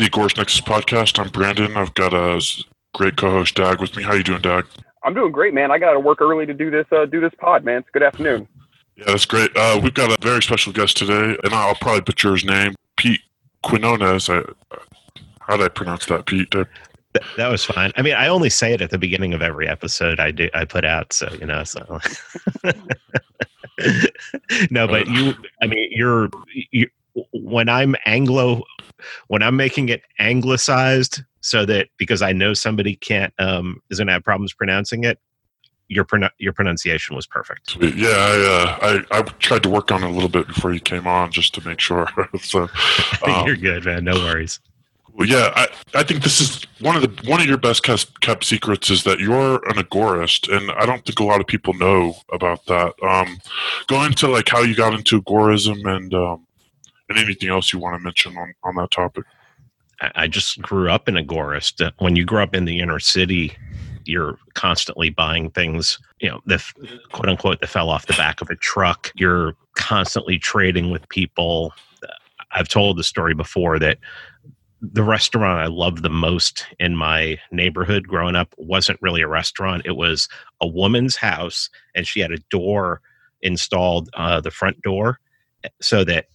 the Agorist Nexus podcast. I'm Brandon. I've got a great co-host Dag with me. How you doing, Dag? I'm doing great, man. I got to work early to do this uh, do this pod, man. It's good afternoon. Yeah, that's great. Uh, we've got a very special guest today, and I'll probably butcher his name, Pete Quinones. I, how did I pronounce that, Pete? That was fine. I mean, I only say it at the beginning of every episode I do I put out, so you know. So no, but you. I mean, you're you, when I'm Anglo, when I'm making it anglicized, so that because I know somebody can't um is gonna have problems pronouncing it. Your pron- your pronunciation was perfect. Sweet. Yeah, I, uh, I I tried to work on it a little bit before you came on just to make sure. so um, you're good, man. No worries. Well, yeah, I, I think this is one of the one of your best kept secrets is that you're an agorist, and I don't think a lot of people know about that. Um, go into like how you got into agorism and um, and anything else you want to mention on on that topic. I just grew up an agorist. Uh, when you grow up in the inner city, you're constantly buying things, you know, the quote unquote that fell off the back of a truck. You're constantly trading with people. I've told the story before that the restaurant I loved the most in my neighborhood growing up wasn't really a restaurant. It was a woman's house, and she had a door installed, uh, the front door, eh, so that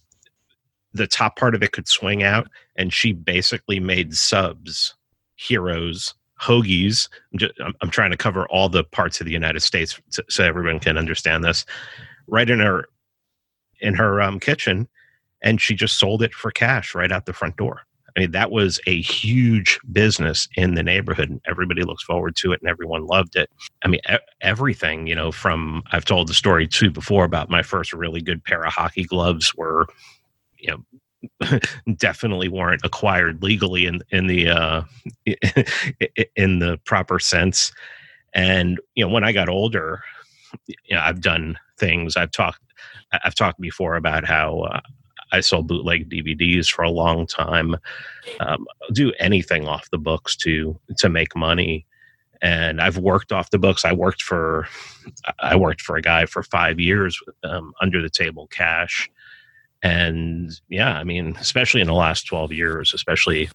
the top part of it could swing out. And she basically made subs, heroes, hoagies. I'm, just, I'm, I'm trying to cover all the parts of the United States so, everyone can understand this. Right in her in her um, kitchen, and she just sold it for cash right out the front door. I mean, that was a huge business in the neighborhood, and everybody looks forward to it, and everyone loved it. I mean, everything, you know, from I've told the story too before about my first really good pair of hockey gloves were, you know, definitely weren't acquired legally in in the uh, in the proper sense. And you know, when I got older, you know, I've done things. I've talked I've talked before about how uh, I sold bootleg DVDs for a long time. Um, do anything off the books to to make money, and I've worked off the books. I worked for I worked for a guy for five years um, under the table cash, and yeah, I mean, especially in the last twelve years, especially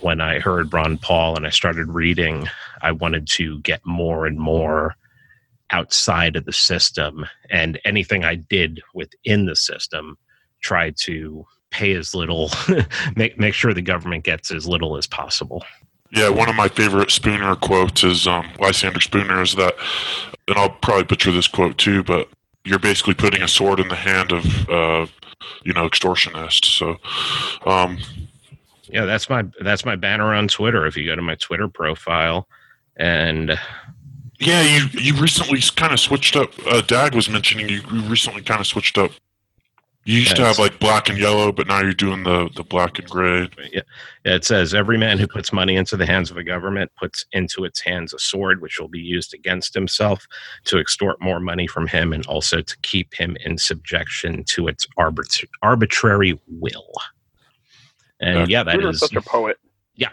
when I heard Ron Paul and I started reading, I wanted to get more and more outside of the system and anything I did within the system try to pay as little, make make sure the government gets as little as possible. Yeah, one of my favorite Spooner quotes is um, Lysander Spooner is that, and I'll probably butcher this quote too, but you're basically putting a sword in the hand of, uh, you know, extortionists. So, um, yeah, that's my that's my banner on Twitter. If you go to my Twitter profile, and yeah, you you recently kind of switched up. Uh, Dag was mentioning you, you recently kind of switched up you used to have like black and yellow, but now you're doing the the black and gray. Yeah. yeah, it says every man who puts money into the hands of a government puts into its hands a sword which will be used against himself to extort more money from him and also to keep him in subjection to its arbit- arbitrary will. And yeah, that is such a poet. Yeah.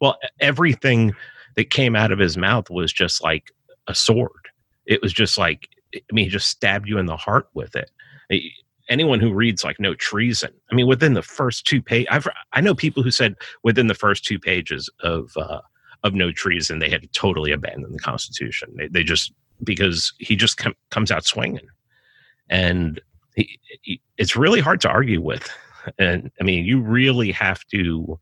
Well, everything that came out of his mouth was just like a sword. It was just like I mean, he just stabbed you in the heart with it anyone who reads like no treason. I mean within the first two page i've i know people who said within the first two pages of uh of no treason they had totally abandoned the constitution. They, they just because he just com- comes out swinging. And he, he, it's really hard to argue with. And i mean you really have to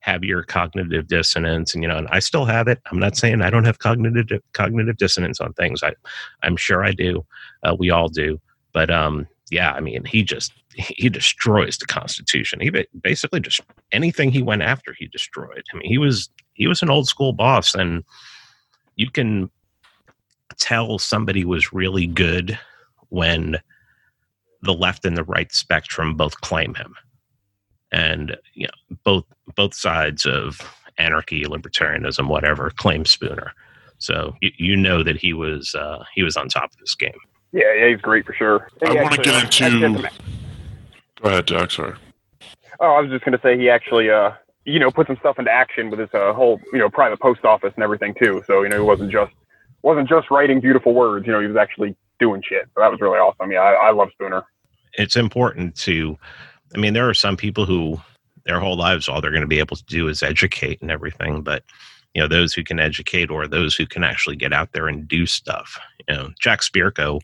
have your cognitive dissonance and you know and i still have it. I'm not saying i don't have cognitive cognitive dissonance on things. I i'm sure i do. Uh, we all do. But um yeah, I mean, he just he destroys the Constitution. He basically just anything he went after, he destroyed. I mean, he was he was an old school boss, and you can tell somebody was really good when the left and the right spectrum both claim him, and you know both both sides of anarchy, libertarianism, whatever, claim Spooner. So you, you know that he was uh, he was on top of this game. Yeah, yeah, he's great for sure. I want to get into. Go ahead, Jack. Sorry. Oh, I was just going to say he actually, uh, you know, put some stuff into action with his uh, whole, you know, private post office and everything too. So you know, he wasn't just wasn't just writing beautiful words. You know, he was actually doing shit. So that was really awesome. Yeah, I, I love Spooner. It's important to. I mean, there are some people who their whole lives, all they're going to be able to do is educate and everything. But you know, those who can educate or those who can actually get out there and do stuff. You know, Jack Spirko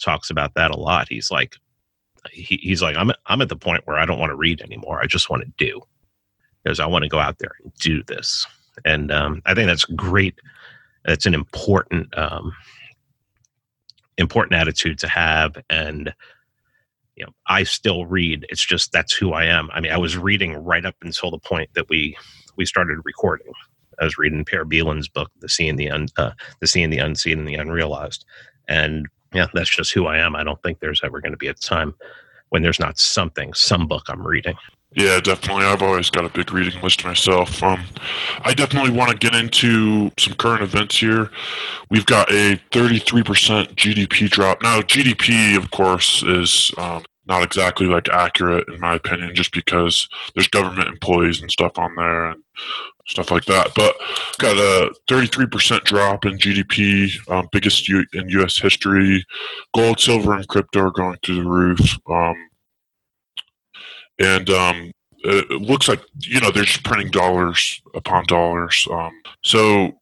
talks about that a lot. He's like, he, he's like, I'm I'm at the point where I don't want to read anymore. I just want to do, because I want to go out there and do this. And um, I think that's great. That's an important um, important attitude to have. And you know, I still read. It's just that's who I am. I mean, I was reading right up until the point that we we started recording. I was reading Per Bylund's book, "The Seeing the Un, uh, the Seeing the Unseen and the Unrealized," and yeah, that's just who I am. I don't think there's ever going to be a time when there's not something, some book I'm reading. Yeah, definitely. I've always got a big reading list myself. Um, I definitely want to get into some current events here. We've got a 33% GDP drop. Now, GDP, of course, is um, not exactly like accurate in my opinion, just because there's government employees and stuff on there and stuff like that. But got a 33% drop in GDP, um, biggest U- in U.S. history. Gold, silver, and crypto are going through the roof. Um, and um, it looks like you know they're just printing dollars upon dollars. Um, so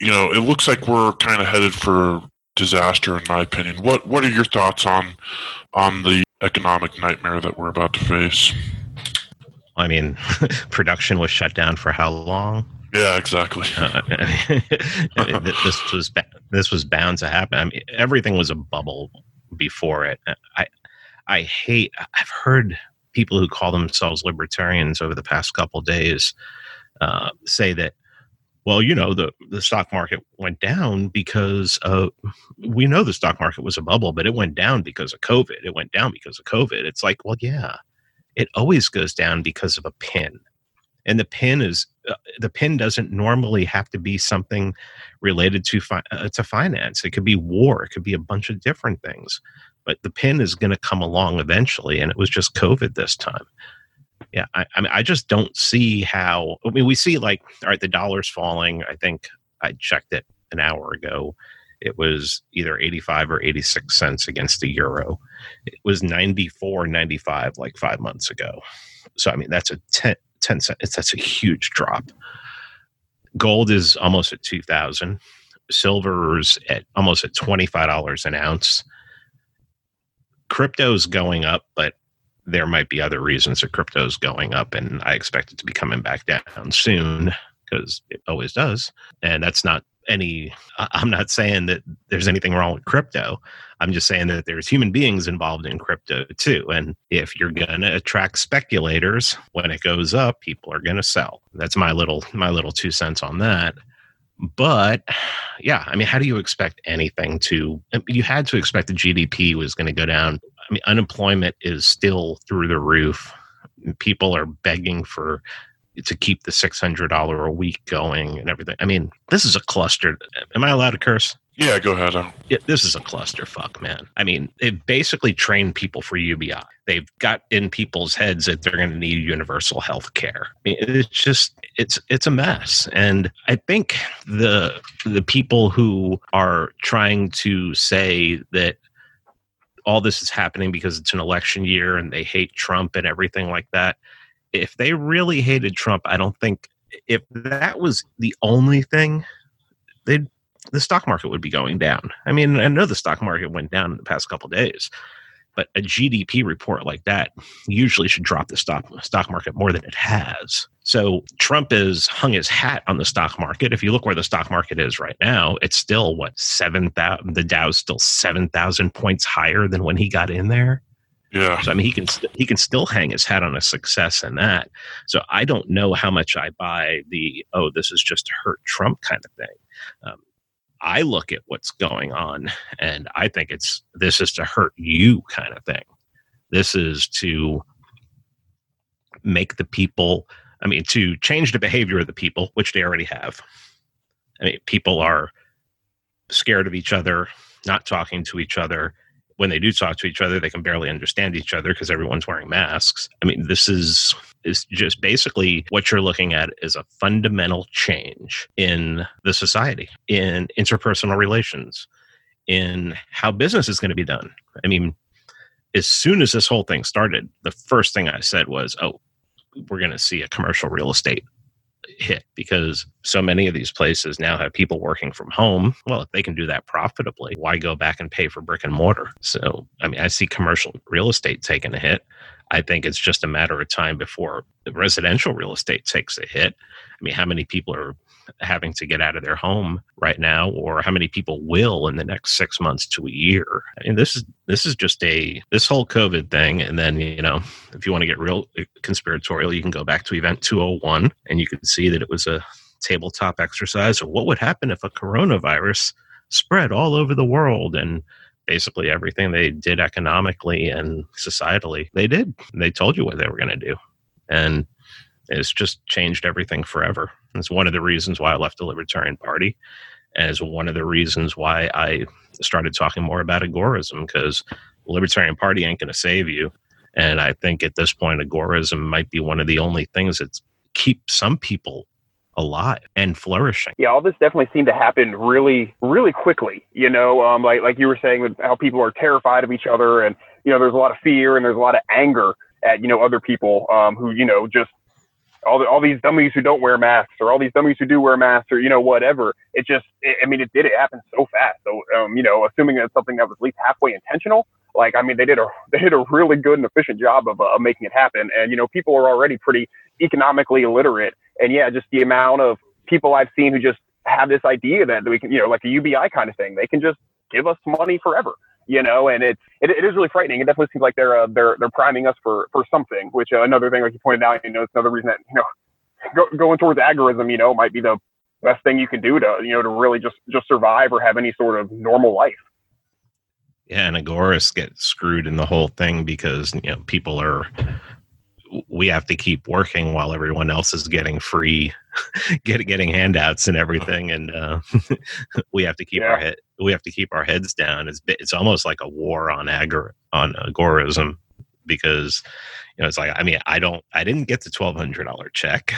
you know it looks like we're kind of headed for disaster, in my opinion. What What are your thoughts on on the economic nightmare that we're about to face? I mean, production was shut down for how long? Yeah, exactly. Uh, this was this was bound to happen. I mean, everything was a bubble before it. I I hate. I've heard people who call themselves libertarians over the past couple days uh, say that well you know the the stock market went down because of we know the stock market was a bubble but it went down because of covid. It went down because of covid. It's like well yeah it always goes down because of a pin. And the pin is uh, the pin doesn't normally have to be something related to fi- uh, to finance. It could be war. It could be a bunch of different things. But the pin is going to come along eventually and it was just covid this time yeah I, I mean i just don't see how i mean we see like all right the dollar's falling i think i checked it an hour ago it was either 85 or 86 cents against the euro. It was 94 95 like five months ago. So i mean that's a 10, 10 cents that's a huge drop. Gold is almost at 2000 silver's at almost at $25 an ounce. Crypto's going up, but there might be other reasons that crypto's going up, and I expect it to be coming back down soon because it always does. And that's not any, I'm not saying that there's anything wrong with crypto. I'm just saying that there's human beings involved in crypto too. And if you're going to attract speculators, when it goes up, people are going to sell. That's my little, my little two cents on that. But yeah, I mean, how do you expect anything to? You had to expect the GDP was going to go down. I mean, unemployment is still through the roof. People are begging for to keep the six hundred dollar a week going and everything. I mean, this is a cluster. Am I allowed to curse? Yeah, go ahead. Yeah, this is a clusterfuck, man. I mean, they've basically trained people for UBI. They've got in people's heads that they're going to need universal health care. I mean, it's just it's it's a mess. And I think the the people who are trying to say that all this is happening because it's an election year and they hate Trump and everything like that. If they really hated Trump, I don't think if that was the only thing, they'd the stock market would be going down. I mean, I know the stock market went down in the past couple days, but a GDP report like that usually should drop the stock stock market more than it has. So Trump has hung his hat on the stock market. If you look where the stock market is right now, it's still what seven thousand. The Dow's still seven thousand points higher than when he got in there. Yeah. So I mean, he can st- he can still hang his hat on a success in that. So I don't know how much I buy the oh this is just hurt Trump kind of thing. Um, I look at what's going on and I think it's this is to hurt you kind of thing. This is to make the people, I mean, to change the behavior of the people, which they already have. I mean, people are scared of each other, not talking to each other. When they do talk to each other, they can barely understand each other because everyone's wearing masks. I mean, this is is just basically what you're looking at is a fundamental change in the society, in interpersonal relations, in how business is going to be done. I mean, as soon as this whole thing started, the first thing I said was, oh, we're going to see a commercial real estate hit because so many of these places now have people working from home. Well, if they can do that profitably, why go back and pay for brick and mortar? So, I mean, I see commercial real estate taking a hit. I think it's just a matter of time before the residential real estate takes a hit. I mean, how many people are having to get out of their home right now, or how many people will in the next six months to a year? I mean, this is this is just a this whole COVID thing, and then you know, if you want to get real uh, conspiratorial, you can go back to Event 201, and you can see that it was a tabletop exercise what would happen if a coronavirus spread all over the world and basically everything they did economically and societally they did they told you what they were going to do and it's just changed everything forever. It's one of the reasons why I left the Libertarian Party, and it's one of the reasons why I started talking more about agorism because the Libertarian Party ain't going to save you. And I think at this point, agorism might be one of the only things that keep some people alive and flourishing. Yeah, all this definitely seemed to happen really, really quickly. You know, um, like like you were saying, with how people are terrified of each other, and you know, there's a lot of fear and there's a lot of anger at you know other people um, who you know just all the, all these dummies who don't wear masks or all these dummies who do wear masks or you know whatever it just it, i mean it did it happen so fast so um, you know assuming it's something that was at least halfway intentional like i mean they did a they did a really good and efficient job of, uh, of making it happen and you know people are already pretty economically illiterate and yeah just the amount of people i've seen who just have this idea that we can you know like a ubi kind of thing they can just give us money forever you know, and it's it, it is really frightening. It definitely seems like they're uh, they're they're priming us for for something. Which uh, another thing, like you pointed out, you know, it's another reason that you know go, going towards agorism, you know, might be the best thing you can do to you know to really just just survive or have any sort of normal life. Yeah, and agorists get screwed in the whole thing because you know people are we have to keep working while everyone else is getting free get, getting handouts and everything and uh, we have to keep yeah. our head we have to keep our heads down. It's it's almost like a war on agor on agorism because you know it's like i mean i don't i didn't get the $1200 check.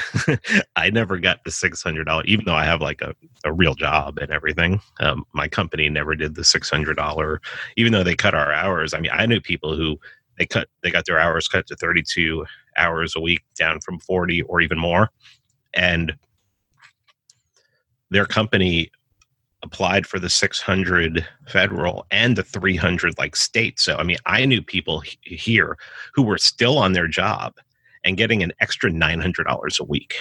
I never got the $600 even though i have like a, a real job and everything um, my company never did the $600 even though they cut our hours. I mean i knew people who they cut they got their hours cut to 32 hours a week down from 40 or even more. And their company applied for the 600 federal and the 300 like state. So i mean i knew people here who were still on their job and getting an extra $900 a week.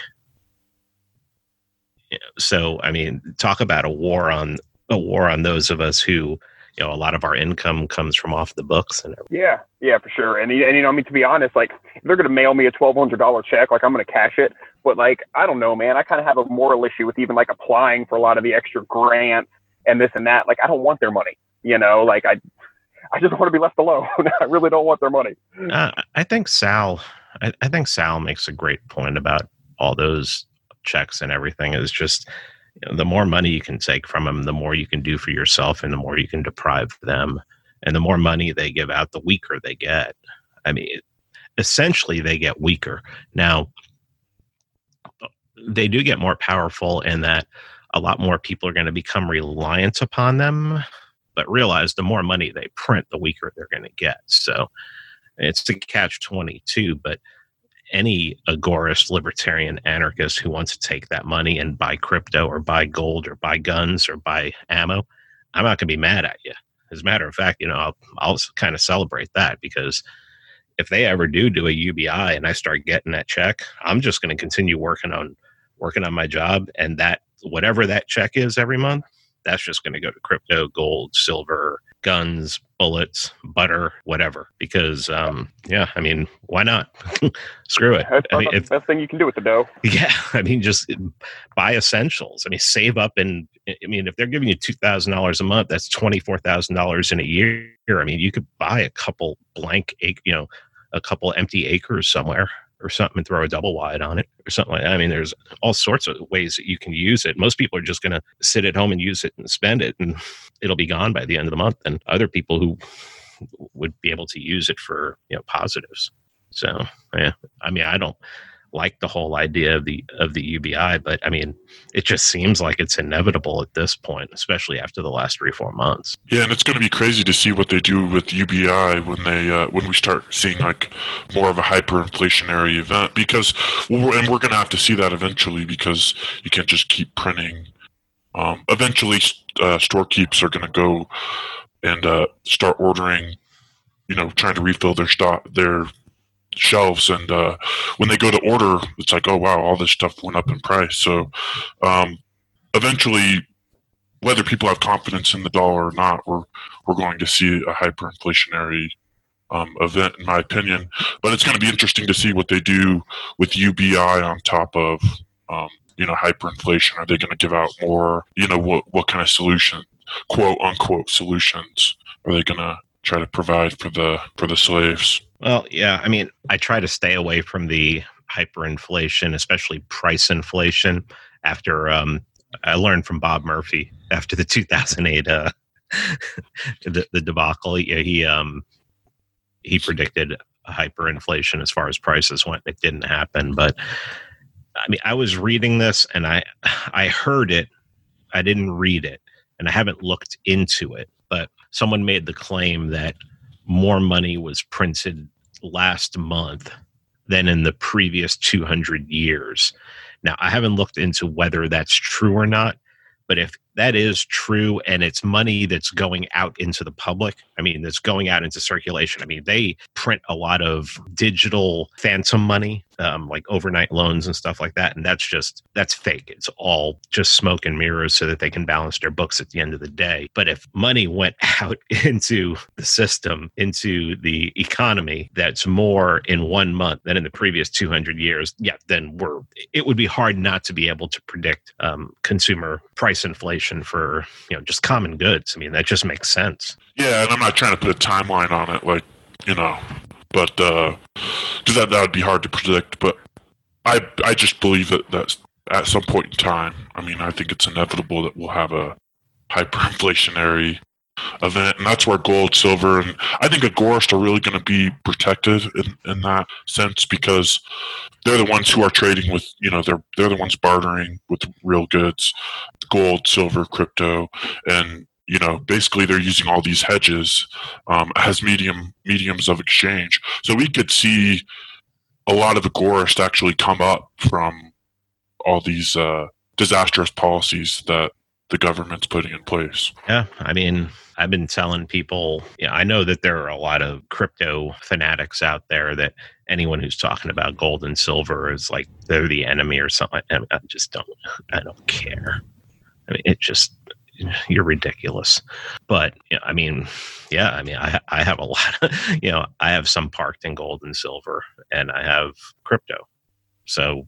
So i mean talk about a war on a war on those of us who you know a lot of our income comes from off the books and everything. yeah yeah for sure. And, and you know i mean to be honest like they're going to mail me a $1200 check like i'm going to cash it. But like i don't know man. I kind of have a moral issue with even like applying for a lot of the extra grants and this and that. Like i don't want their money you know? Like i i just want to be left alone. I really don't want their money. Uh, i think sal I, I think sal makes a great point about all those checks and everything is just you know, the more money you can take from them, the more you can do for yourself and the more you can deprive them. And the more money they give out, the weaker they get. I mean, essentially, they get weaker. Now, they do get more powerful in that a lot more people are going to become reliant upon them. But realize the more money they print, the weaker they're going to get. So it's a catch 22. But any agorist, libertarian, anarchist who wants to take that money and buy crypto or buy gold or buy guns or buy ammo, I'm not going to be mad at you. As a matter of fact, you know, I'll, I'll kind of celebrate that because if they ever do do a UBI and I start getting that check, I'm just going to continue working on working on my job and that whatever that check is every month, that's just going to go to crypto, gold, silver, guns, bullets, butter, whatever. Because, um, yeah, I mean, why not? Screw it. That's I mean, the best thing you can do with the dough. Yeah, I mean, just buy essentials. I mean, save up and I mean, if they're giving you two thousand dollars a month, that's twenty four thousand dollars in a year. I mean, you could buy a couple blank, you know, a couple empty acres somewhere or something and throw a double wide on it or something like that. I mean, there's all sorts of ways that you can use it. Most people are just going to sit at home and use it and spend it, and it'll be gone by the end of the month. And other people who would be able to use it for you know positives. So yeah, I mean, I don't. Like the whole idea of the of the UBI, but I mean, it just seems like it's inevitable at this point, especially after the last three four months. Yeah, and it's going to be crazy to see what they do with UBI when they uh, when we start seeing like more of a hyperinflationary event because we're, and we're going to have to see that eventually because you can't just keep printing. Um, eventually, uh, storekeeps are going to go and uh, start ordering, you know, trying to refill their stock, their shelves and uh, when they go to order it's like oh wow all this stuff went up in price. So um, eventually whether people have confidence in the dollar or not we're we're going to see a hyperinflationary um, event in my opinion. But it's going to be interesting to see what they do with UBI on top of um, you know hyperinflation. Are they going to give out more? You know what what kind of solution quote unquote solutions are they going to try to provide for the for the slaves well, yeah. I mean, I try to stay away from the hyperinflation, especially price inflation. After um, I learned from Bob Murphy after the 2008 uh, the, the debacle, he, he um he predicted hyperinflation as far as prices went. It didn't happen, but I mean, I was reading this and I I heard it. I didn't read it, and I haven't looked into it. Someone made the claim that more money was printed last month than in the previous 200 years. Now, I haven't looked into whether that's true or not, but if that is true and it's money that's going out into the public. I mean that's going out into circulation. I mean they print a lot of digital phantom money um, like overnight loans and stuff like that and that's just that's fake. It's all just smoke and mirrors so that they can balance their books at the end of the day. But if money went out into the system into the economy that's more in one month than in the previous 200 years yeah then we're it would be hard not to be able to predict um, consumer price inflation for you know just common goods. I mean, that just makes sense. Yeah, and I'm not trying to put a timeline on it, like you know, but because uh, that that would be hard to predict. But I I just believe that that at some point in time, I mean, I think it's inevitable that we'll have a hyperinflationary event, and that's where gold, silver, and I think agorists are really going to be protected in, in that sense because they're the ones who are trading with, you know, they're they're the ones bartering with real goods, gold, silver, crypto, and you know, basically they're using all these hedges um, as medium mediums of exchange. So we could see a lot of agorists actually come up from all these uh, disastrous policies that the government's putting in place. Yeah, I mean, I've been telling people, yeah, I know that there are a lot of crypto fanatics out there that anyone who's talking about gold and silver is like they're the enemy or something. I, I just don't, I don't care. I mean, it just, you're ridiculous. But yeah, I mean, yeah, I mean, I, I have a lot of, you know, I have some parked in gold and silver and I have crypto. So,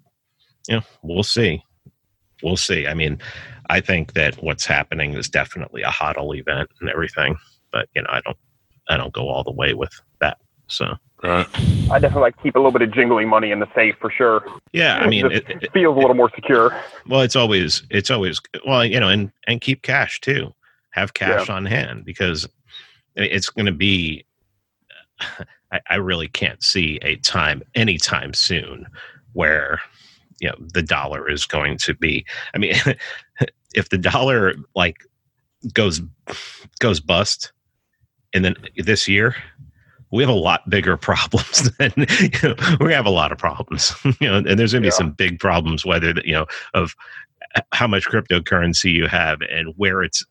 you know, we'll see. We'll see. I mean, I think that what's happening is definitely a hodl event and everything, but you know, I don't, I don't go all the way with that. So. Right. I definitely like keep a little bit of jingling money in the safe for sure. Yeah, I mean, it, it, feels a little more secure. Well, it's always, it's always, well, you know, and and keep cash too. Have cash yeah. on hand because it's going to be. I, I really can't see a time anytime soon where you know the dollar is going to be. I mean, if the dollar like goes goes bust and then this year we have a lot bigger problems than you know, we have a lot of problems you know and there's going to be yeah. some big problems whether you know of how much cryptocurrency you have and where it's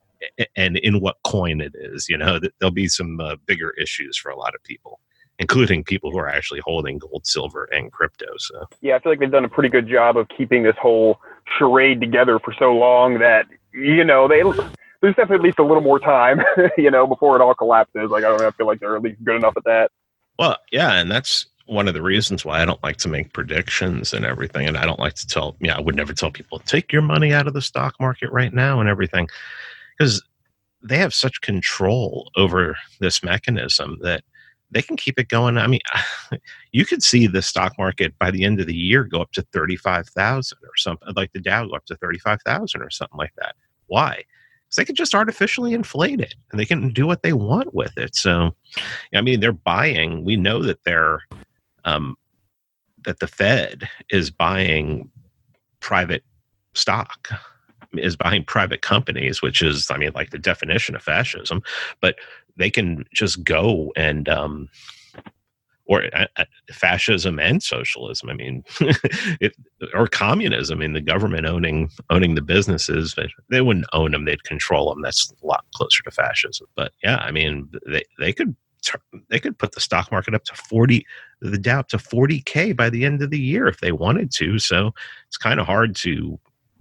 and in what coin it is you know there'll be some uh, bigger issues for a lot of people including people who are actually holding gold silver and crypto so yeah i feel like they've done a pretty good job of keeping this whole charade together for so long that you know they there's definitely at least a little more time, you know, before it all collapses. Like I don't know, I feel like they're at least good enough at that. Well, yeah, and that's one of the reasons why I don't like to make predictions and everything. And I don't like to tell, yeah, I would never tell people take your money out of the stock market right now and everything, because they have such control over this mechanism that they can keep it going. I mean, you could see the stock market by the end of the year go up to 35,000 or something, like the Dow go up to 35,000 or something like that. Why? Because they can just artificially inflate it and they can do what they want with it. So, I mean, they're buying. We know that they're, um, that the Fed is buying private stock, is buying private companies, which is, I mean, like the definition of fascism. But they can just go and um, or uh, uh, fascism and socialism. I mean, it, or communism. I mean, the government owning owning the businesses. They wouldn't own them; they'd control them. That's a lot closer to fascism. But yeah, I mean, they they could they could put the stock market up to 40 the dow up to 40k by the end of the year if they wanted to so it's kind of hard to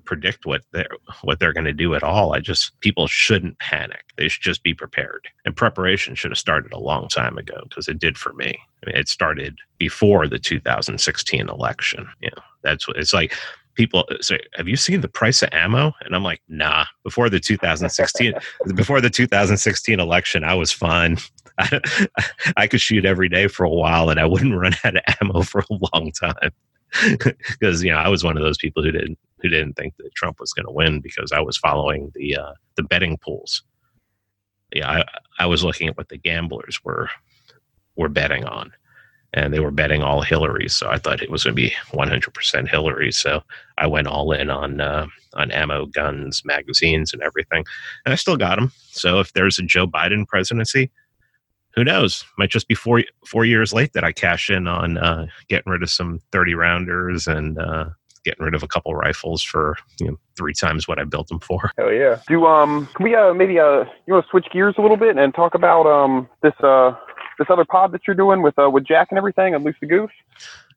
predict what they're what they're going to do at all. I just people shouldn't panic. They should just be prepared. And preparation should have started a long time ago because it did for me. I mean, it started before the 2016 election. You know, that's what it's like. People uh, say, "Have you seen the price of ammo?" And I'm like, "Nah." Before the 2016, before the 2016 election, I was fine. I, I could shoot every day for a while, and I wouldn't run out of ammo for a long time because you know I was one of those people who didn't who didn't think that Trump was going to win because I was following the uh, the betting pools. Yeah, I, I was looking at what the gamblers were were betting on, and they were betting all Hillary. So I thought it was going to be 100% Hillary. So I went all in on uh, on ammo, guns, magazines, and everything, and I still got them. So if there's a Joe Biden presidency, who knows? Might just be four four years late that I cash in on uh, getting rid of some 30 rounders and uh, getting rid of a couple rifles for you know three times what I built them for. Hell yeah! Do um can we uh maybe uh you want to switch gears a little bit and talk about um this uh this other pod that you're doing with uh with Jack and everything and Loose the Goose?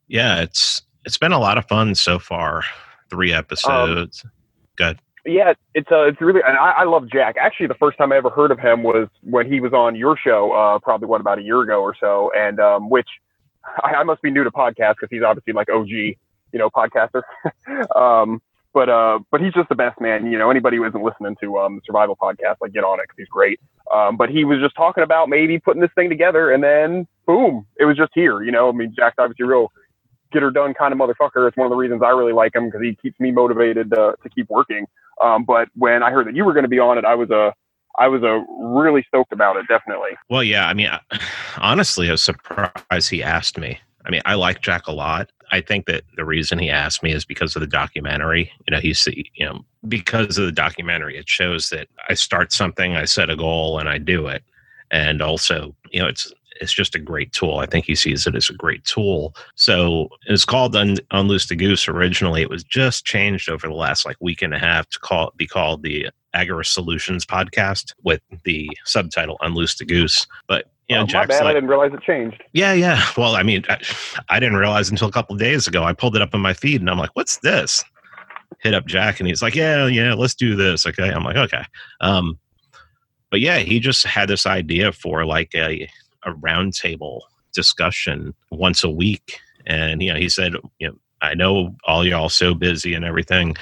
Yeah, it's it's been a lot of fun so far. Three episodes. Um, Good. Yeah, it's uh, it's really, and I, I love Jack. Actually, the first time I ever heard of him was when he was on your show, uh, probably what about a year ago or so, and um, which I, I must be new to podcasts because he's obviously like OG you know, podcaster. um, but uh, but he's just the best man. You know, anybody who isn't listening to um, the survival podcast, like get on it because he's great. Um, but he was just talking about maybe putting this thing together, and then boom, it was just here. You know, I mean, Jack's obviously real get her done kind of motherfucker. It's one of the reasons I really like him because he keeps me motivated to, to keep working. Um, but when I heard that you were going to be on it, I was a uh, was a uh, really stoked about it. Definitely. Well, yeah. I mean, honestly, I was surprised he asked me. I mean, I like Jack a lot. I think that the reason he asked me is because of the documentary. You know, he's you know because of the documentary, it shows that I start something, I set a goal, and I do it. And also, you know, it's it's just a great tool. I think he sees it as a great tool. So it's called Un- Unloose the Goose originally. It was just changed over the last like week and a half to call be called the Agorist Solutions podcast with the subtitle Unloose the Goose. But you know, oh, my bad. Like, I didn't realize it changed. Yeah, yeah. Well, I mean, I, I, didn't realize until a couple days ago. I pulled it up in my feed, and I'm like, "What's this?" Hit up Jack, and he's like, "Yeah, yeah, let's do this." Okay, I'm like, "Okay." Um, but yeah, he just had this idea for like a a roundtable discussion once a week, and you know, he said, "You know, I know all y'all so busy and everything."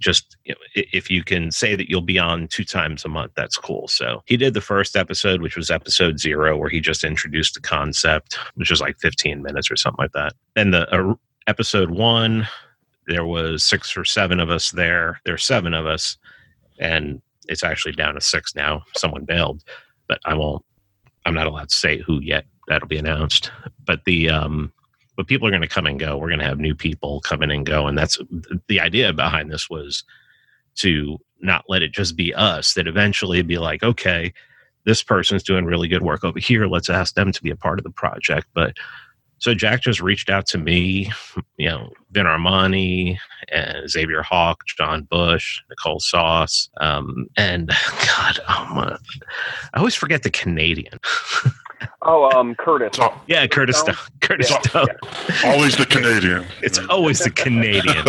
Just you know, if you can say that you'll be on two times a month, that's cool. So he did the first episode, which was episode zero, where he just introduced the concept, which was like 15 minutes or something like that. Then the uh, episode one, there was six or seven of us there. There's seven of us, and it's actually down to six now. Someone bailed, but I won't. I'm not allowed to say who yet. That'll be announced. But the um, but people are going to come and go. We're going to have new people come in and go, and that's the idea behind this was to not let it just be us. That eventually be like, okay, this person's doing really good work over here. Let's ask them to be a part of the project. But so Jack just reached out to me, you know, Vin Armani and Xavier Hawk, John Bush, Nicole Sauce, um, and God, oh my, I always forget the Canadian. Oh, um, Curtis. Oh. Yeah, Curtis Stone. Curtis yeah. Stone. Always the Canadian. It's always the Canadian.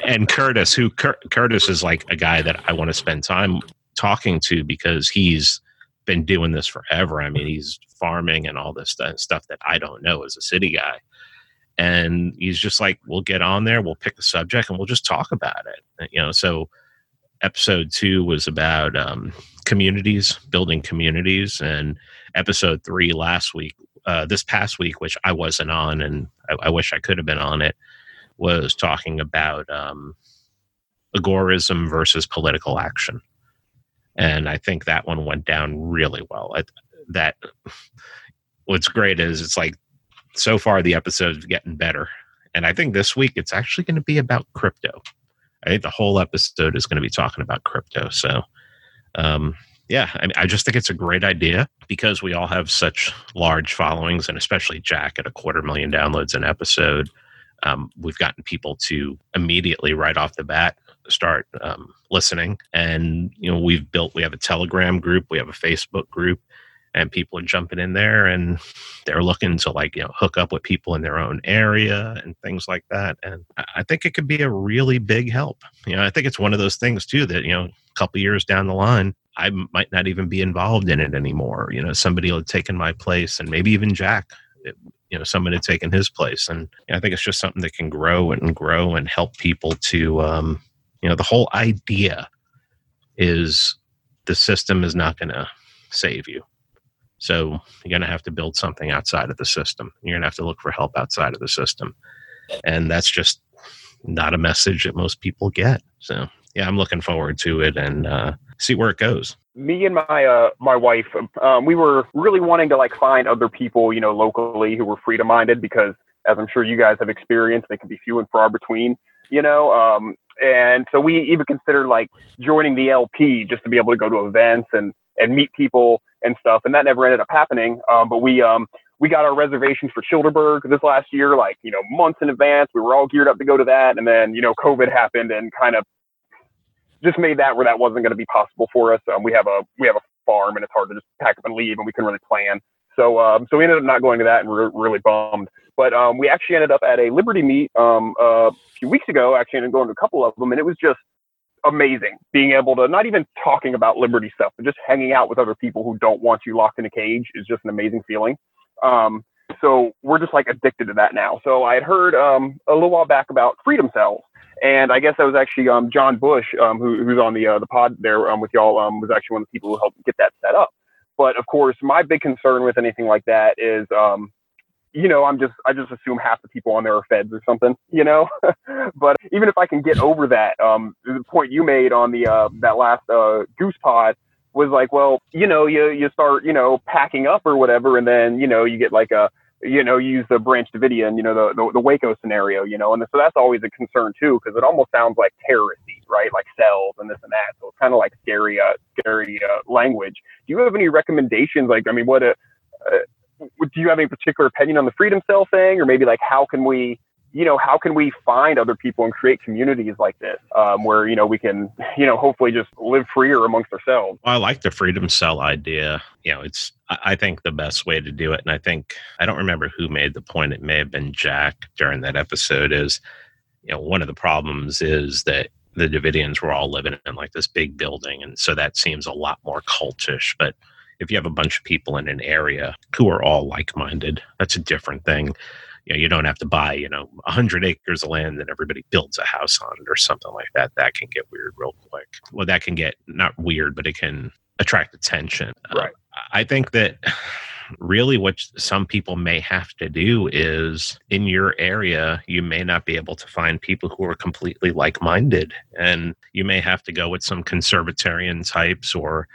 and Curtis, who Cur- Curtis is like a guy that I want to spend time talking to because he's been doing this forever. I mean, he's farming and all this stuff that I don't know as a city guy. And he's just like, we'll get on there, we'll pick a subject, and we'll just talk about it. You know, so episode two was about um, communities, building communities, and episode three last week, uh, this past week, which I wasn't on, and I, I, wish I could have been on it, was talking about um, agorism versus political action, and I think that one went down really well. I, that what's great is it's like so far the episode's getting better. And I think this week it's actually going to be about crypto. I think the whole episode is going to be talking about crypto. So, um, yeah, I, mean, I just think it's a great idea because we all have such large followings, and especially Jack at a quarter million downloads an episode. Um, we've gotten people to immediately, right off the bat, start um, listening. And you know, we've built. We have a Telegram group, we have a Facebook group, and people are jumping in there and they're looking to like you know hook up with people in their own area and things like that and i think it could be a really big help you know i think it's one of those things too that you know a couple years down the line i might not even be involved in it anymore you know somebody have taken my place and maybe even jack it, you know somebody had taken his place and i think it's just something that can grow and grow and help people to um, you know the whole idea is the system is not going to save you so you're going to have to build something outside of the system. You're going to have to look for help outside of the system. And that's just not a message that most people get. So yeah, I'm looking forward to it and uh, see where it goes. Me and my uh, my wife, um, we were really wanting to like find other people, you know, locally who were freedom minded because, as I'm sure you guys have experienced, they can be few and far between. You know, um, and so we even considered like joining the LP just to be able to go to events and and meet people and stuff. And that never ended up happening. Um, but we um, we got our reservations for Childerberg this last year, like you know months in advance. We were all geared up to go to that, and then you know COVID happened and kind of just made that where that wasn't going to be possible for us. Um, we have a we have a farm, and it's hard to just pack up and leave, and we couldn't really plan. So um, so we ended up not going to that, and we are really bummed. But um, we actually ended up at a Liberty meet um, uh, a few weeks ago. Actually, up going to a couple of them, and it was just amazing being able to not even talking about liberty stuff, but just hanging out with other people who don't want you locked in a cage is just an amazing feeling. Um, so we're just like addicted to that now. So I had heard um, a little while back about freedom cells, and I guess that was actually um, John Bush, um, who, who's on the uh, the pod there um, with y'all, um, was actually one of the people who helped get that set up. But of course, my big concern with anything like that is um, you know, I'm just I just assume half the people on there are feds or something, you know. but even if I can get over that, um, the point you made on the uh, that last uh, goose pod was like, well, you know, you you start you know packing up or whatever, and then you know you get like a you know use the Branch Davidian, you know the, the, the Waco scenario, you know, and so that's always a concern too because it almost sounds like terroristy, right? Like cells and this and that. So it's kind of like scary, uh, scary uh, language. Do you have any recommendations? Like, I mean, what a uh, do you have any particular opinion on the freedom cell thing, or maybe like how can we, you know, how can we find other people and create communities like this, um, where you know we can, you know, hopefully just live freer amongst ourselves. Well, I like the freedom cell idea. You know, it's I think the best way to do it, and I think I don't remember who made the point. It may have been Jack during that episode. Is you know one of the problems is that the Davidians were all living in like this big building, and so that seems a lot more cultish, but if you have a bunch of people in an area who are all like-minded that's a different thing you know you don't have to buy you know 100 acres of land and everybody builds a house on it or something like that that can get weird real quick well that can get not weird but it can attract attention right uh, i think that really what some people may have to do is in your area you may not be able to find people who are completely like-minded. And you may have to go with some conservatarian types or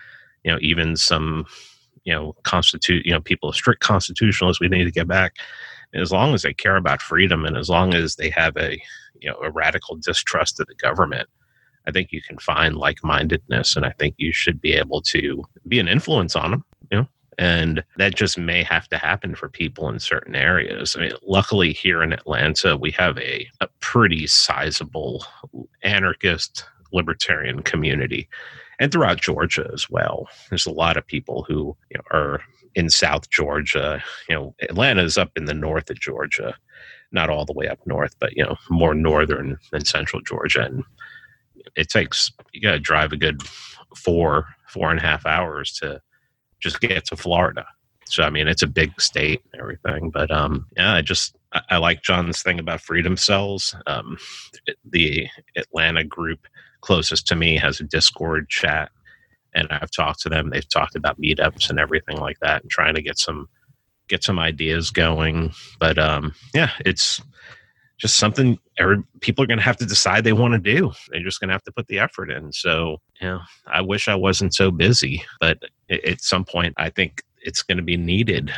you know even some you know constitute you know people strict constitutionalists we need to get back. As long as they care about freedom and as long as they have a you know a radical distrust of the government i think you can find like-mindedness and i think you should be able to be an influence on them you know and that just may have to happen for people in certain areas. I mean, luckily here in Atlanta, we have a, a pretty sizable anarchist libertarian community and throughout Georgia as well. There's a lot of people who you know, are in South Georgia. You know, Atlanta is up in the north of Georgia, not all the way up north, but you know, more northern than central Georgia. And it takes you got to drive a good four, four and a half hours to just get to Florida. So I mean, it's a big state and everything. But um, yeah, I just I, I like John's thing about freedom cells. Um, the Atlanta group closest to me has a Discord chat, and I've talked to them. They've talked about meetups and everything like that, and trying to get some get some ideas going. But um, yeah, it's just something every, people are going to have to decide they want to do. They're just going to have to put the effort in. So, yeah, I wish I wasn't so busy, but at some point, I think it's going to be needed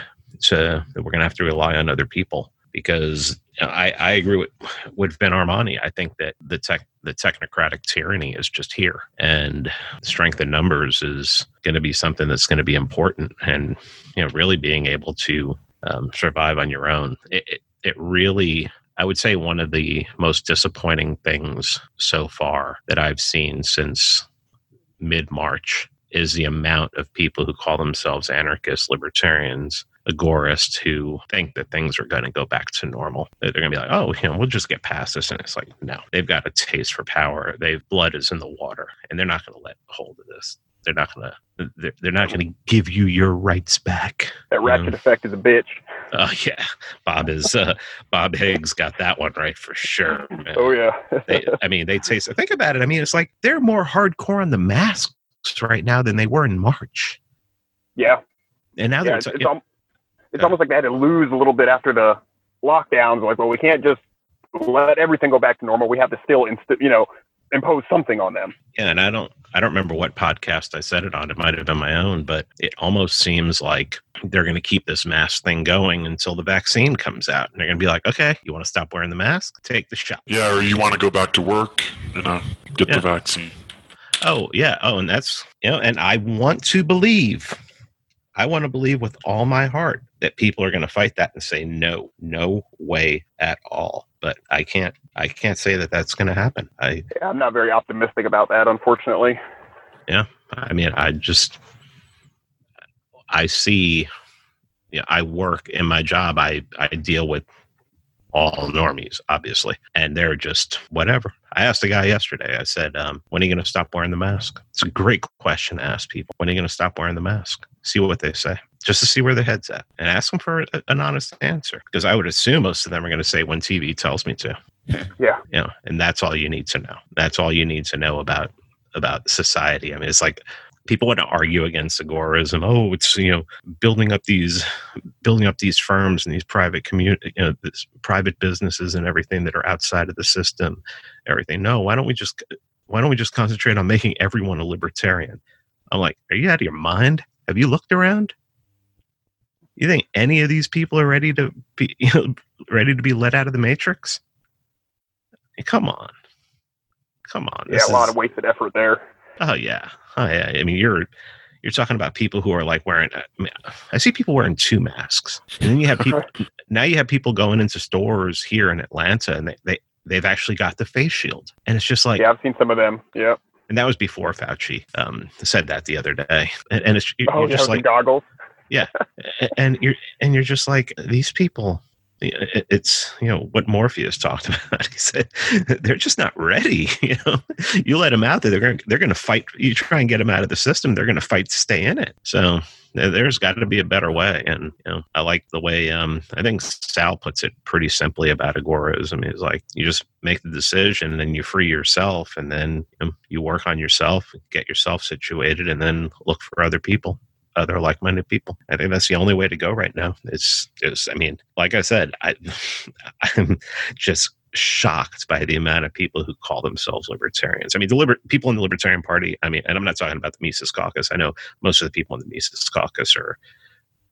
to that we're going to have to rely on other people because I, I agree with with Vin Armani. I think that the tech the technocratic tyranny is just here, and strength in numbers is going to be something that's going to be important, and you know, really being able to um, survive on your own. It, it, it really I would say one of the most disappointing things so far that I've seen since mid March is the amount of people who call themselves anarchists, libertarians, agorists who think that things are going to go back to normal. They're going to be like, oh, you know, we'll just get past this. And it's like, no, they've got a taste for power. They've blood is in the water, and they're not going to let hold of this. They're not going to. They're, they're not to give you your rights back. That ratchet um, effect is a bitch. Oh uh, yeah, Bob is uh, Bob Higgs got that one right for sure. Man. Oh yeah. they, I mean, they say so. Think about it. I mean, it's like they're more hardcore on the masks right now than they were in March. Yeah. And now yeah, they're it's, it's, al- it's almost like they had to lose a little bit after the lockdowns. Like, well, we can't just let everything go back to normal. We have to still, inst- you know, impose something on them. Yeah, and I don't I don't remember what podcast I said it on. It might have been my own, but it almost seems like they're going to keep this mask thing going until the vaccine comes out. And they're going to be like, "Okay, you want to stop wearing the mask? Take the shot." Yeah, or you want to go back to work, you uh, know, get yeah. the vaccine. Oh, yeah. Oh, and that's, you know, and I want to believe I want to believe with all my heart that people are going to fight that and say no, no way at all. But I can't I can't say that that's going to happen. I yeah, I'm not very optimistic about that, unfortunately. Yeah, I mean, I just I see. Yeah, I work in my job. I I deal with all normies, obviously, and they're just whatever. I asked a guy yesterday. I said, um, "When are you going to stop wearing the mask?" It's a great question to ask people. When are you going to stop wearing the mask? See what they say just to see where their head's at and ask them for a, an honest answer because I would assume most of them are going to say when TV tells me to. Yeah. You know, and that's all you need to know. That's all you need to know about about society. I mean, it's like people want to argue against agorism. Oh, it's you know building up these building up these firms and these private community, you know, this private businesses and everything that are outside of the system. Everything. No, why don't we just why don't we just concentrate on making everyone a libertarian? I'm like, are you out of your mind? Have you looked around? You think any of these people are ready to be you know, ready to be let out of the matrix? come on, come on. Yeah, a lot of wasted effort there. Oh yeah, oh yeah. I mean, you're you're talking about people who are like wearing. I, mean, I see people wearing two masks, and then you have people. now you have people going into stores here in Atlanta, and they, they they've actually got the face shield, and it's just like yeah, I've seen some of them. Yeah, and that was before Fauci um, said that the other day, and, and it's you're, oh, you're just like goggles yeah. And you're and you're just like these people it's you know what morpheus talked about. He said they're just not ready you know? You let them out there they're going they're going to fight you try and get them out of the system they're going to fight to stay in it. So there's got to be a better way. And you know i like the way um i think sal puts it pretty simply about agorism he's like you just make the decision and then you free yourself and then you, know, you work on yourself get yourself situated and then look for other people other like-minded people. I think that's the only way to go right now. It's, it's I mean, like I said, I, I'm just shocked by the amount of people who call themselves libertarians. I mean, the liber- people in the Libertarian Party. I mean, and I'm not talking about the Mises Caucus. I know most of the people in the Mises Caucus are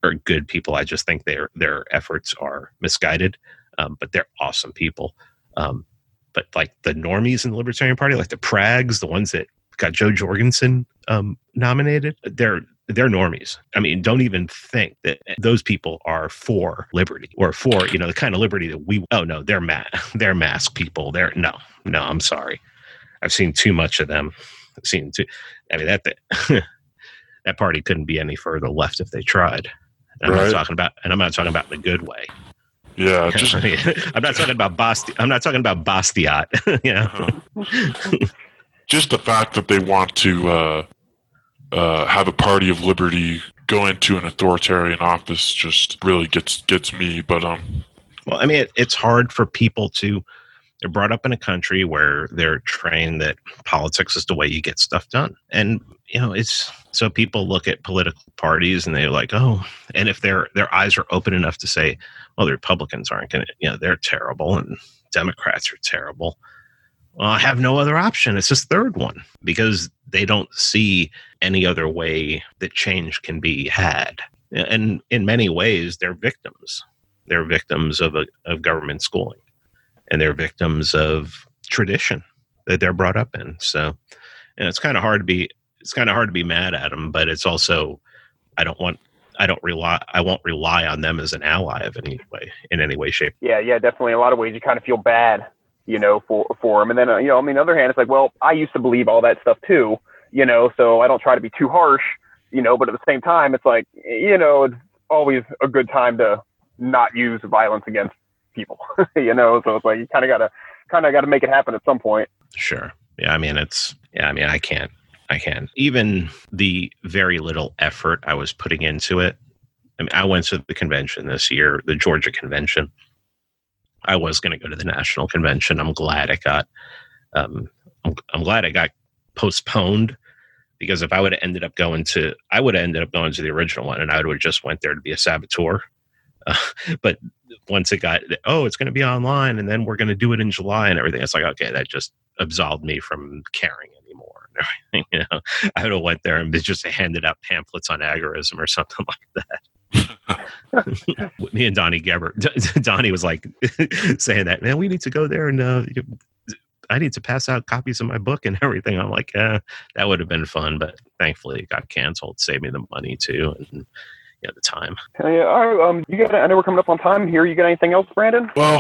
are good people. I just think their their efforts are misguided, um, but they're awesome people. Um, but like the normies in the Libertarian Party, like the Prags, the ones that got Jo Jorgensen um, nominated, they're they're normies. I mean, don't even think that those people are for liberty or for you know the kind of liberty that we. Oh no, they're ma- they're mask people. They're no, no. I'm sorry. I've seen too much of them. I've seen too. I mean that that, that party couldn't be any further left if they tried. And I'm right. not talking about, and I'm not talking about the good way. Yeah, just, I I'm not talking about Basti. I'm not talking about Bastiat. you know, just the fact that they want to uh, uh, have a party of liberty go into an authoritarian office just really gets gets me. But um, well, I mean, it, it's hard for people to. They're brought up in a country where they're trained that politics is the way you get stuff done, and you know it's so people look at political parties and they're like, oh, and if their their eyes are open enough to say, well, the Republicans aren't going to, you know, they're terrible and Democrats are terrible well, I have no other option. It's this third one because they don't see any other way that change can be had. and in many ways, they're victims. They're victims of a, of government schooling, and they're victims of tradition that they're brought up in. So, and it's kind of hard to be it's kind of hard to be mad at them, but it's also I don't want I don't rely I won't rely on them as an ally of any way in any way shape. Yeah, yeah, definitely. In a lot of ways, you kind of feel bad, you know, for for them. And then uh, you know, I mean, on the other hand, it's like, well, I used to believe all that stuff too, you know, so I don't try to be too harsh, you know. But at the same time, it's like, you know, it's always a good time to not use violence against people, you know. So it's like you kind of gotta kind of got to make it happen at some point. Sure. Yeah. I mean, it's yeah. I mean, I can't I can. Even the very little effort I was putting into it. I mean, I went to the convention this year, the Georgia convention. I was going to go to the national convention. I'm glad it got. Um, I'm, I'm glad it got postponed because if I would have ended up going to, I would have ended up going to the original one, and I would have just went there to be a saboteur. Uh, but once it got, oh, it's going to be online, and then we're going to do it in July and everything. It's like, okay, that just absolved me from caring everything. You know, I would have went there and just handed out pamphlets on agorism or something like that. Me and Donnie Gebert, Donnie was like saying that, man, we need to go there and uh, I need to pass out copies of my book and everything. I'm like, eh, that would have been fun, but thankfully it got canceled, saved me the money too. And, yeah, the time. Yeah, all right, um, you got. I know we're coming up on time here. You got anything else, Brandon? Well,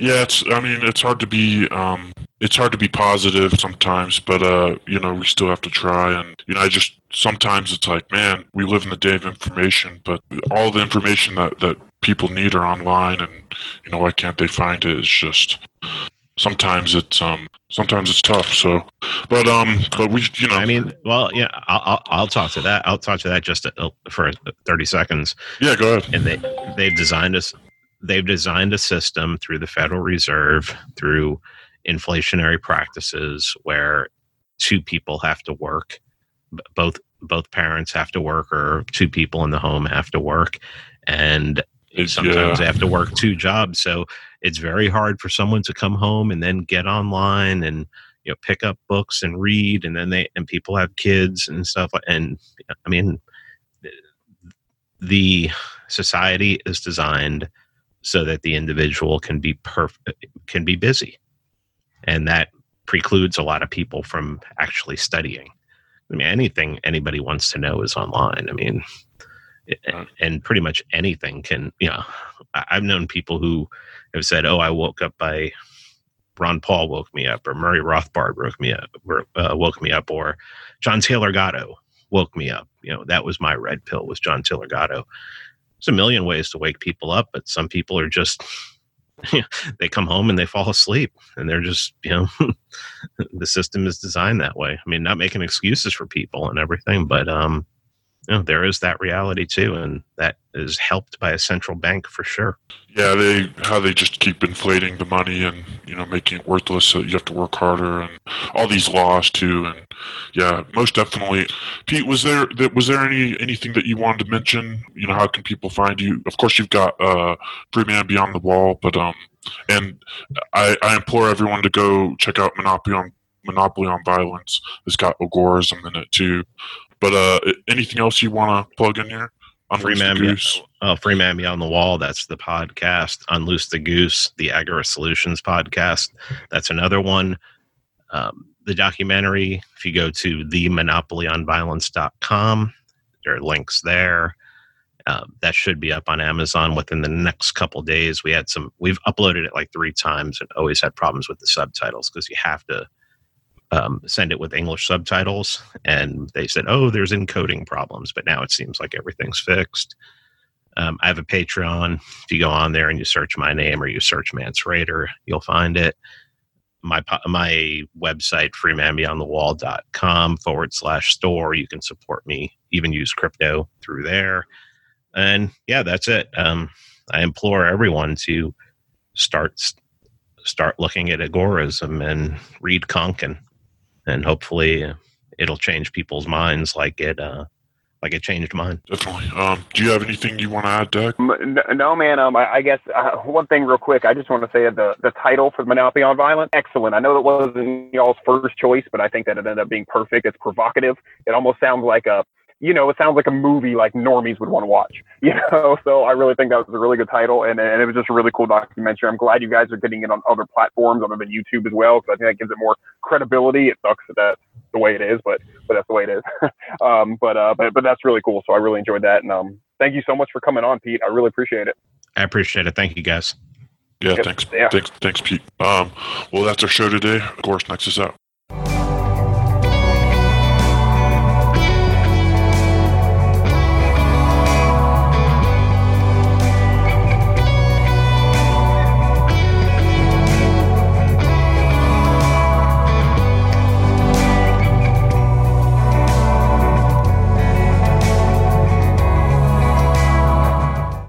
yeah, it's. I mean, it's hard to be. Um, it's hard to be positive sometimes, but uh, you know, we still have to try. And you know, I just sometimes it's like, man, we live in the day of information, but all the information that that people need are online, and you know, why can't they find it? It's just sometimes it's um sometimes it's tough. So but um but we you know. I mean well yeah i'll i'll, I'll talk to that. I'll talk to that just uh, for 30 seconds. Yeah go ahead. And they they've designed us they've designed a system through the federal reserve through inflationary practices where two people have to work both both parents have to work or two people in the home have to work and sometimes yeah. they have to work two jobs so it's very hard for someone to come home and then get online and you know pick up books and read and then they and people have kids and stuff and i mean the society is designed so that the individual can be perfect can be busy and that precludes a lot of people from actually studying i mean anything anybody wants to know is online i mean and pretty much anything can you know i've known people who have said, "Oh, I woke up by Ron Paul woke me up, or Murray Rothbard woke me up, or, uh, woke me up, or John Taylor Gatto woke me up." You know, that was my red pill was John Taylor Gatto. There's a million ways to wake people up, but some people are just they come home and they fall asleep, and they're just you know the system is designed that way. I mean, not making excuses for people and everything, but um, you know, there is that reality too, and that is helped by a central bank for sure. Yeah, they how they just keep inflating the money and you know making it worthless. So you have to work harder and all these laws too. And yeah, most definitely. Pete, was there that was there any anything that you wanted to mention? You know, how can people find you? Of course, you've got uh, Free Man Beyond the Wall, but um, and I, I implore everyone to go check out Monopoly on Monopoly on Violence. It's got agorism in it too. But uh, anything else you want to plug in here? Free Man, Goose. Oh, Free Man Beyond the Wall. That's the podcast. Unloose the Goose, the Agora Solutions podcast. That's another one. Um, the documentary, if you go to themonopolyonviolence.com, there are links there. Uh, that should be up on Amazon within the next couple days. We had some, we've uploaded it like three times and always had problems with the subtitles because you have to um, send it with English subtitles, and they said, "Oh, there's encoding problems," but now it seems like everything's fixed. Um, I have a Patreon. If you go on there and you search my name or you search Mance Rayder, you'll find it. My my website, freemanbeyondthewall.com forward slash store. You can support me, even use crypto through there. And yeah, that's it. Um, I implore everyone to start start looking at agorism and read Konkin and hopefully it'll change people's minds like it uh, like it changed mine. Definitely. Um, do you have anything you want to add, Doug? No, man. Um, I, I guess uh, one thing real quick. I just want to say the the title for the Monopoly on Violence, excellent. I know that wasn't y'all's first choice, but I think that it ended up being perfect. It's provocative. It almost sounds like a you know, it sounds like a movie like normies would want to watch, you know. So I really think that was a really good title, and, and it was just a really cool documentary. I'm glad you guys are getting it on other platforms other than YouTube as well, because I think that gives it more credibility. It sucks that that's the way it is, but but that's the way it is. um, but uh, but but that's really cool. So I really enjoyed that, and um, thank you so much for coming on, Pete. I really appreciate it. I appreciate it. Thank you, guys. Yeah, thanks, Yeah. thanks, thanks, Pete. Um, well, that's our show today. Of course, next is out.